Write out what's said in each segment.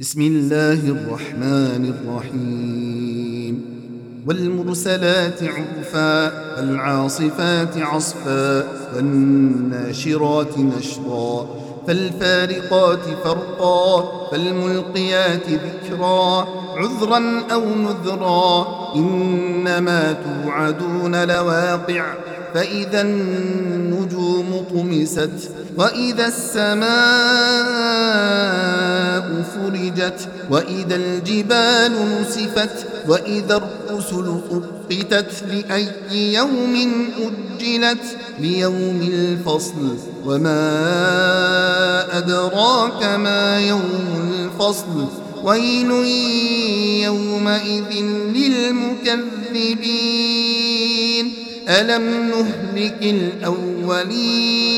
بسم الله الرحمن الرحيم. والمرسلات عرفا والعاصفات عصفا والناشرات نشرا فالفارقات فرقا فالملقيات ذكرا. عذرا أو نذرا إنما توعدون لواقع. فإذا النجوم طمست وإذا السماء فرجت وإذا الجبال نسفت وإذا الرسل أقتت لأي يوم أجلت؟ ليوم الفصل. وما أدراك ما يوم الفصل. ويل يومئذ للمكذبين. ألم نهلك الأولين؟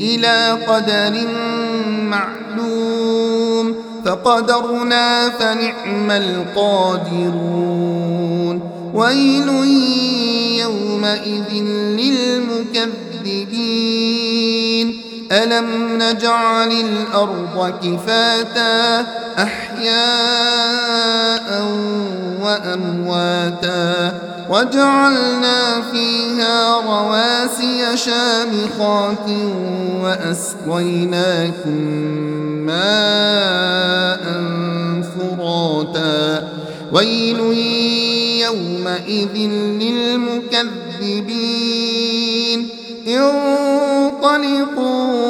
إلى قدر معلوم فقدرنا فنعم القادرون. ويل يومئذ للمكذبين. ألم نجعل الأرض كفاتا أحياء وأمواتا وجعلنا فيها رواسي شامخات وأسقيناكم ماء فراتا. ويل يومئذ للمكذبين. انطلقوا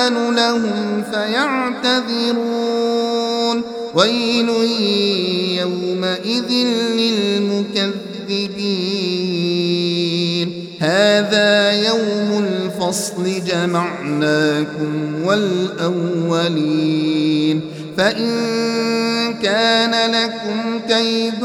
يؤذن لهم فيعتذرون. ويل يومئذ للمكذبين. هذا يوم الفصل جمعناكم والأولين. فإن كان لكم كيد